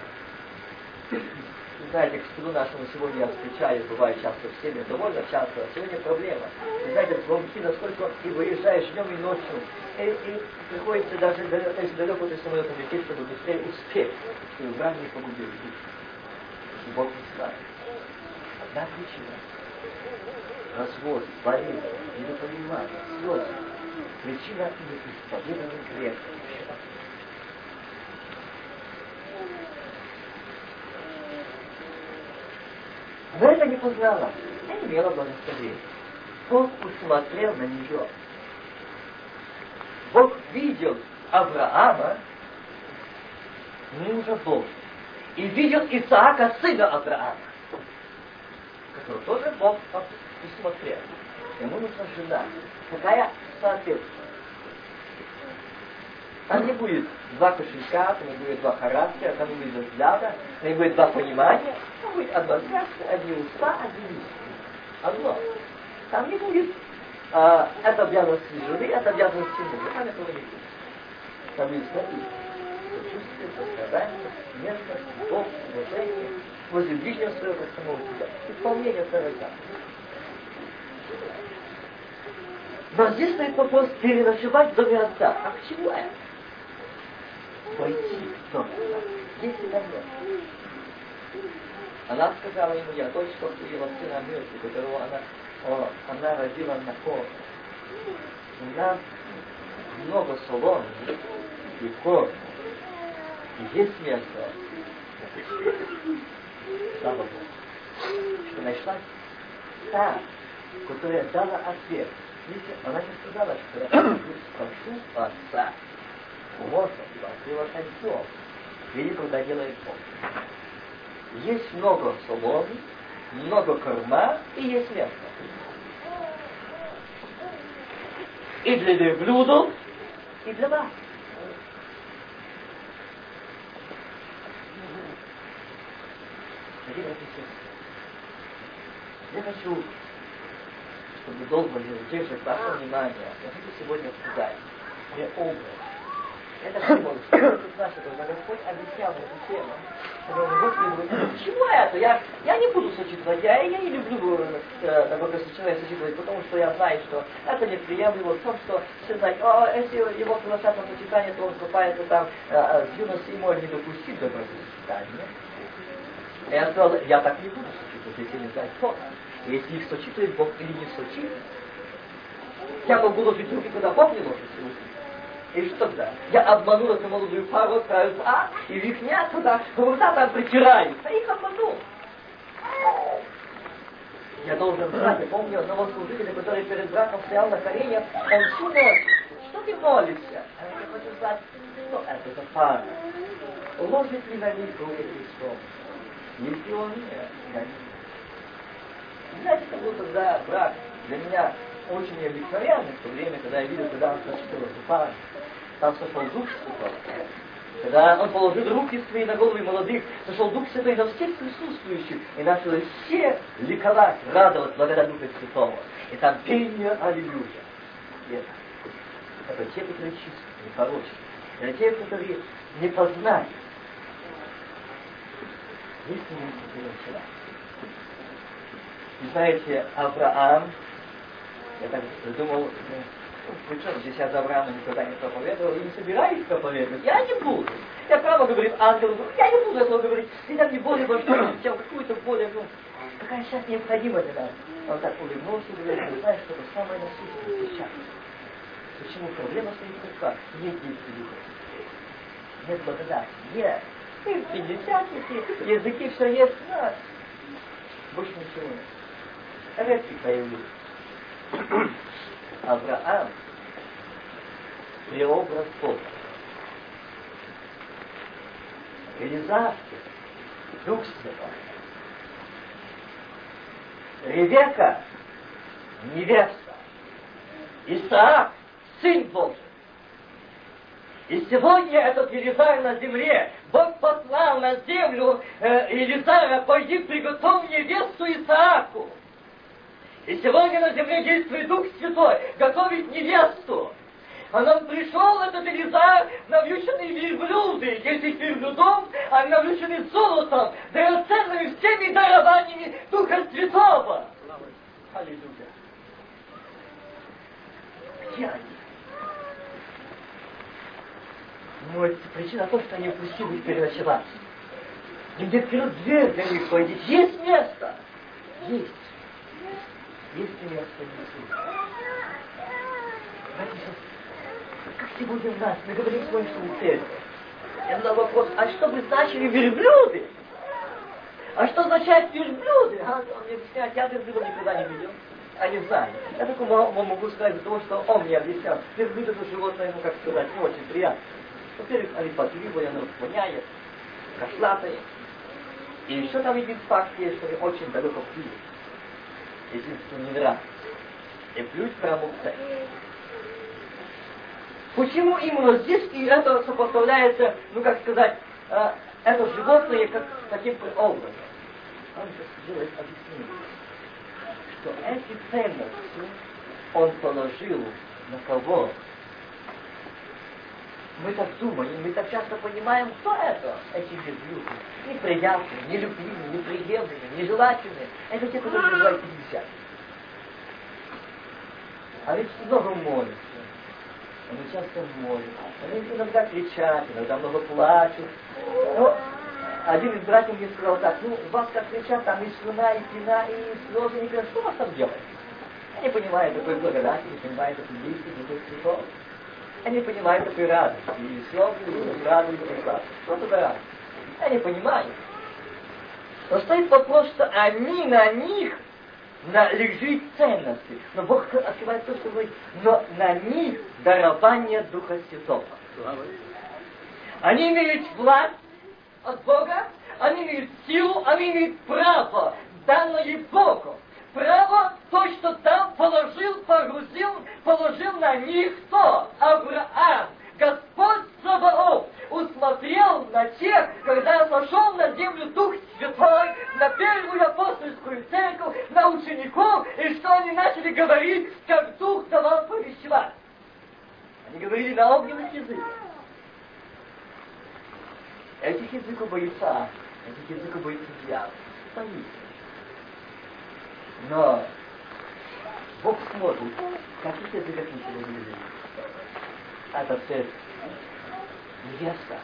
Вы знаете, к нашему сегодня я встречаюсь, бывает часто в семье, довольно часто. Сегодня проблема. Вы знаете, звонки, насколько и выезжаешь днем и ночью, и, и приходится даже если далеко ты самолетом лететь, чтобы быстрее успеть, чтобы враг не погубил. И Бог не знает. Одна причина. Развод, болезнь, недопонимание, слезы. Причина неисповеданный грех. Но это не познала. Не имела благословения. Бог усмотрел на нее. Бог видел Авраама, мужа Бога, и видел Исаака, сына Авраама, которого тоже Бог усмотрел. Ему нужна жена, какая соответствует. Там не будет два кошелька, там не будет два характера, там не будет два взгляда, там не будет два понимания, там будет одно сердце, одни уста, один язык. Одно. Там не будет а, это обязанности жены, это обязанности мужа. Там этого не будет. Там будет смотри, сочувствие, сострадание, нежность, любовь, уважение, возле ближнего своего, как самого себя. Исполнение своего Но здесь стоит вопрос переночевать в доме отца. А к чему это? В дом. Если нет. Она сказала ему, я что привела сына Мирти, которого она, о, она родила на коже. У нас много соломы и корма. И есть место. Слава Богу. Что нашла та, которая дала ответ. Видите, она не сказала, что я спрошу отца можно было кольцо. Видите, когда делает Бог. Есть много соломы, много корма и есть место. И для верблюдов, и для вас. Я хочу, чтобы долго не удерживать ваше внимание, я хочу сегодня сказать мне образ это Господь объяснял эту тему, Господи, чего это? Я, я не буду сочетывать, я, я не люблю э, такое сочетание сочетывать, потому что я знаю, что это неприемлемо в том, что все знают, если его приглашают на сочетание, то он копается там э, э, с юности и может не допустить до сочетания. Я сказал, я так не буду сочетывать, если не знаю кто. Если их сочетывает Бог или не сочетывает. Я могу ложить руки, когда Бог не ложит руки. И что тогда? Я обманул эту молодую пару, отправился, а, и вихня туда, куда там притираются. Их обманул. Я должен знать, я помню одного служителя, который перед браком стоял на коленях, он всю ночь, что ты молишься? А я хочу знать, что это за пара. Ложит ли на них руки Христом? Если он нет, я не Знаете, как будто за брак для меня очень необыкновенный в то время, когда я видел, когда он сочетал эту пару там сошел Дух Святой. Когда он положил руки свои на головы молодых, сошел Дух Святой на всех присутствующих и начал все ликовать, радовать благодаря Духа Святого. И там пение Аллилуйя. Это, это те, которые чистые, непорочные. Это те, которые не познали. Истинный вчера. И знаете, Авраам, я так думал, причем здесь я за Авраама никогда не проповедовал и не собираюсь проповедовать. Я не буду. Я право говорит ангел, я не буду этого говорить. И так не более важно, чем какую-то более, ну, какая сейчас необходима для нас. Он так улыбнулся и говорит, ты знаешь, что это самое насущное сейчас. Почему проблема стоит руках? Нет действий Нет благодати. Нет. И в 50 языки все есть, но больше ничего нет. Редкий появился. Авраам преобраз Бога. Елизавета, Дух Святой. Ревека, невеста. Исаак, сын Божий. И сегодня этот Елизар на земле, Бог послал на землю э, Елизара, пойди приготовь невесту Исааку. И сегодня на земле действует Дух Святой, готовить невесту. А нам пришел этот Елизар, навьюченный верблюды, десять верблюдов, а навьюченный золотом, драгоценными всеми дарованиями Духа Святого. Аллилуйя. Где они? Может, причина в что они упустили их переночевать. Не открыл дверь для них пойти. Есть место? Есть. Есть место Иисус. Как сегодня у нас, мы говорим мы церковь. Я задал вопрос, а что бы значили верблюды? А что означает верблюды? А, он мне объясняет, я верблюдов никогда не видел. А не знаю. Я только могу сказать, потому что он мне объяснял. Верблюд это животное, ну как сказать, не очень приятно. Во-первых, они подвигли, оно воняет, кошлатое. И еще там один факт есть, что они очень далеко пьют. Единственное, не нравится. И плюс цель. Почему именно здесь и это сопоставляется, ну как сказать, э, это животное как таким образом? Он же делает объяснение, что эти ценности он положил на кого? Мы так думаем, мы так часто понимаем, кто это, эти верблюды. Неприятные, нелюбимые, неприемлемые, нежелательные. Это те, которые называют нельзя. А ведь много молятся. Они часто молятся. Они иногда кричат, иногда много плачут. Но один из братьев мне сказал так, ну, вас как кричат, там и слюна, и пина, и слезы, и что вас там делать? Я не понимаю такой благодати, не понимаю такой действий, такой цветов. Я не понимаю такой радости. И слезы, и радость, и слава. Что это радость? Я не понимаю. Но стоит вопрос, что они на них на лежит ценности. Но Бог открывает то, что говорит, но на них дарование Духа Святого. Они имеют власть от Бога, они имеют силу, они имеют право, данное Богу. Право то, что там положил, погрузил, положил на них кто? Авраам. Господь Саваоф усмотрел на тех, когда нашел на землю Дух Святой, на первую апостольскую церковь, на учеников, и что они начали говорить, как Дух давал повещевать. Они говорили на огненных языках. Этих языков боится, этих языков боится дьявол. Боится. Но Бог смотрит, каких языках ничего не говорит. Это церковь. Невеста.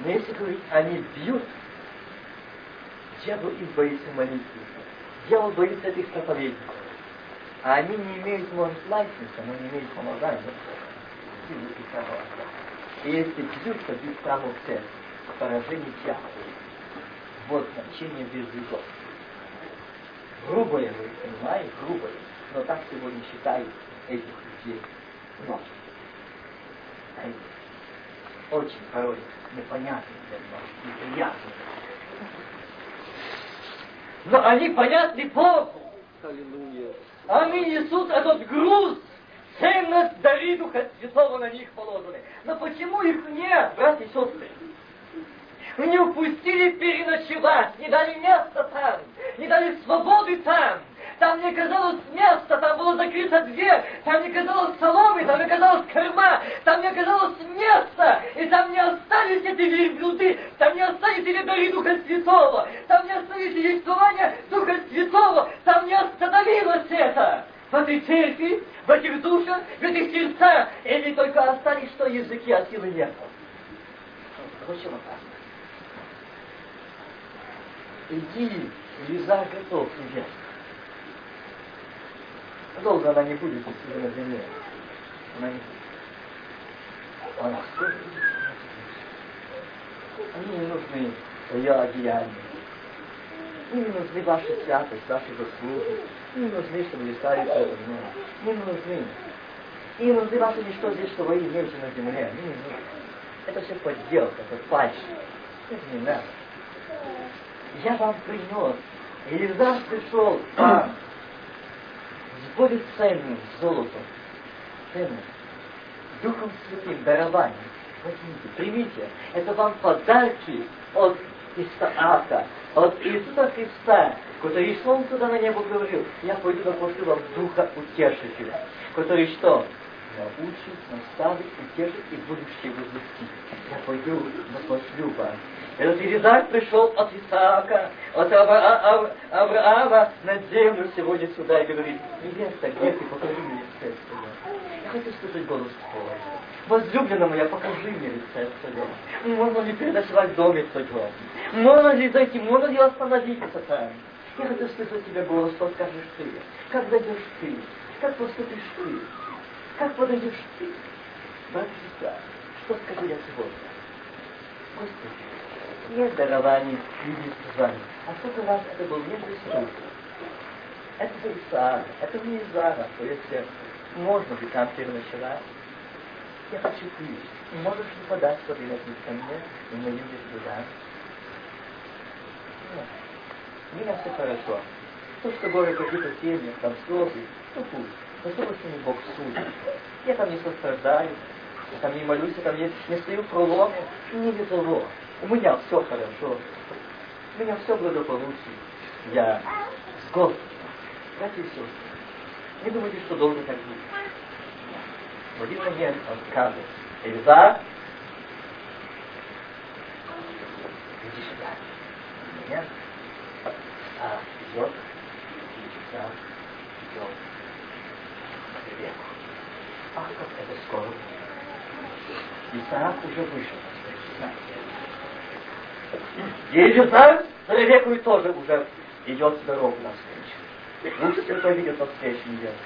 Но если говорить, они бьют, дьявол их боится молитвы. Дьявол боится этих проповедников. А они не имеют, может, лайсенса, но не имеют помазания. И если бьют, то бьют прямо в церковь. Поражение дьявола. Вот значение без языков. Грубое, вы понимаете, грубое. Но так сегодня считают этих людей. Но, знаете, очень порой непонятно для нас, неприятно. Но они понятны Богу. Аллилуйя. Они несут этот груз, ценность дари Духа Святого на них положены. Но почему их нет, братья и сестры? Не упустили переночевать, не дали места там, не дали свободы там. Там не казалось места, там была закрыта дверь, там не казалось соломы, там не казалось корма, там не казалось места, и там не остались эти верблюды, там не остались эти дары Духа Святого, там не остались существования Духа Святого, там не остановилось это. В этой церкви, в этих душах, в этих сердцах, или только остались, что языки, а силы нет. Очень опасно. Иди, Лиза готов тебе. Долго она не будет на земле. Она не будет. Она Они не нужны ее одеяния. Им не нужны ваши святость, ваши заслуги. Им не нужны, чтобы вы стали перед Им не нужны. Им нужны ваши ничто здесь, что вы имеете на земле. Не нужны. Это все подделка, это фальшь. Это не надо я вам принес. Елизар пришел с более ценным золотом, ценность, Духом Святым дарование. Возьмите, примите. Это вам подарки от Исаака, от Иисуса Христа, который шел туда на небо говорил, я пойду пошлю вам Духа Утешителя, который что? Научит, наставит, утешит и будущее возвестит. Я пойду пошлю вам. Этот Елизар пришел от Исаака, от Авра Авраама на землю сегодня сюда и говорит, невеста, где ты, покажи мне лице. Я хочу слышать голос твой. Возлюбленная моя, покажи мне лице свое. Можно ли переночевать в доме твоем? Можно ли зайти, можно ли остановиться там? Я хочу слышать тебя голос, что скажешь ты. Как зайдешь ты? Как поступишь ты? Как подойдешь ты? Сестра, что скажу я сегодня? Господи, нет дарований любви с вами. А сколько раз это был между суд. Это был Исаак, это не Изара, твое сердце. Можно бы там переночевать. Я хочу ты. Можешь ли подать ноги ко мне, и мы любишь туда? Нет. У меня все хорошо. То, что горы какие-то семьи, там слезы, ну пусть. С ними Бог судит? Я там не сострадаю, я там не молюсь, я там не, не стою в проломе, не без того. У меня все хорошо. У меня все благополучие. Я с Господом. Братья и сестры, не думайте, что долго так будет. Момент он скажет, Эльзар, иди сюда. Нет? А, идет, сюда, идет. К реку. Ах, как это скоро. Исаак уже вышел. Ежезар с реку тоже уже идет с дорогу навстречу. Дух Святой видит навстречу невесту.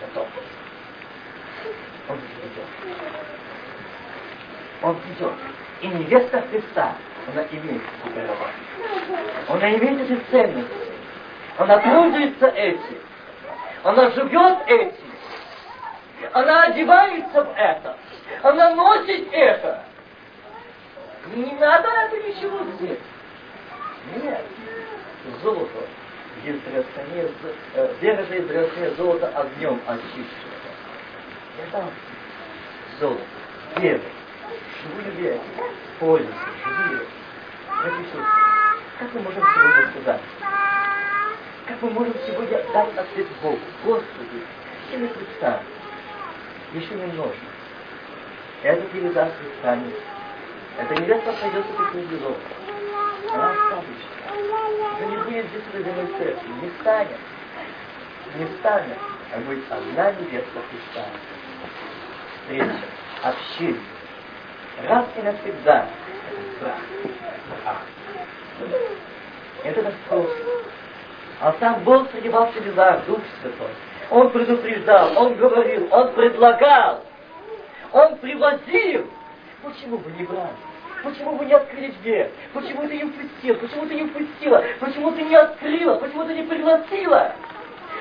Готов. Он идет. Он идет. И невеста Христа, она имеет дарование. Она имеет эти ценности. Она пользуется этим. Она живет этим. Она одевается в это. Она носит это. Не надо это ничего здесь. Нет. Золото э, вера же из драгоценнее золото огнем очищено. Это золото, вера, живую веру, пользуйся. Братья как мы можем сегодня сказать? Как мы можем сегодня дать ответ Богу? Господи, себе представь, еще немножко. Это передаст станет эта невеста пойдет как медведок. Она останется. Это не будет здесь родиной церкви. Не станет. Не станет. А будет одна невеста Христа. Встреча. Община. Раз и навсегда. Это брак. Это просто. А сам Бог вас Велизар, Дух Святой. Он предупреждал, Он говорил, Он предлагал, Он привозил. Почему вы не брали? Почему вы не открыли дверь? Почему ты не впустил? Почему ты не впустила? Почему ты не открыла? Почему ты не пригласила?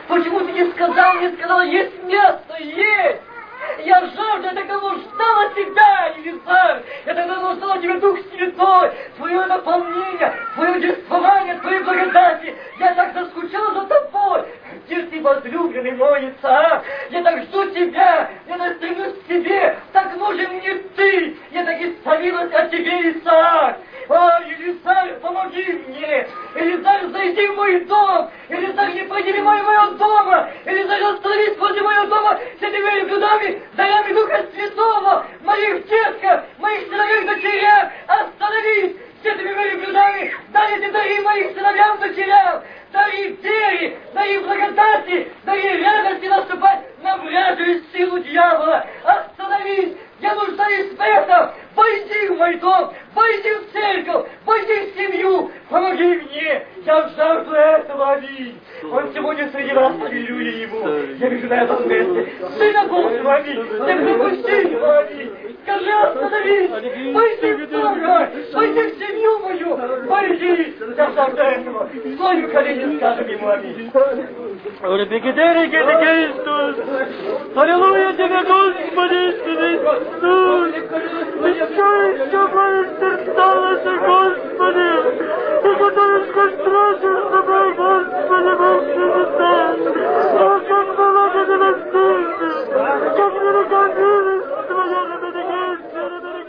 Почему ты не сказал, не сказала, есть место, есть! Я жажду, я так давно ждала тебя, Елизар! Я давно ждала тебя, Дух Святой! Твое наполнение, твое удержание, твоей благодати! Я так заскучала за тобой! Где ты, возлюбленный мой Исаак? Я так жду тебя! Я так стремлюсь к тебе! Так нужен мне ты! Я так исповилась о тебе, Исаак! О, Елизар, помоги мне! Елизар, зайди в мой дом! Елизар, не мимо моего дома! Елизар, остановись возле моего дома с этими блюдами, дарами Духа Святого! Моих детках, моих сыновьях дочерях! Остановись! С этими моими блюдами дай эти дари моих сыновьям дочерям! Дари вере, дари благодати, дари радости наступать на вражью силу дьявола! Остановись! Я нуждаюсь в этом! Войди в мой дом! Войди в церковь! Войди в семью! Помоги мне! Я жажду этого, аминь! Он сегодня среди нас, аллилуйя ему! Я вижу на этом месте Сына Божьего, аминь! Ты пропусти его, аминь! Казахстана весь! Пойдем слава! Пойдем семью мою! Пойди! Казахстану! Славю колени скажем ему аминь! Ребегидери, Гедекейстус! Аллилуйя тебе, Господи, Иисус! Еще еще больше сталося, Господи! Ты готовишь ко встрече с тобой, Господи, Боже, О, как было тебе достигнуть! Как велика милость Твоя на меня! no, no, no, no.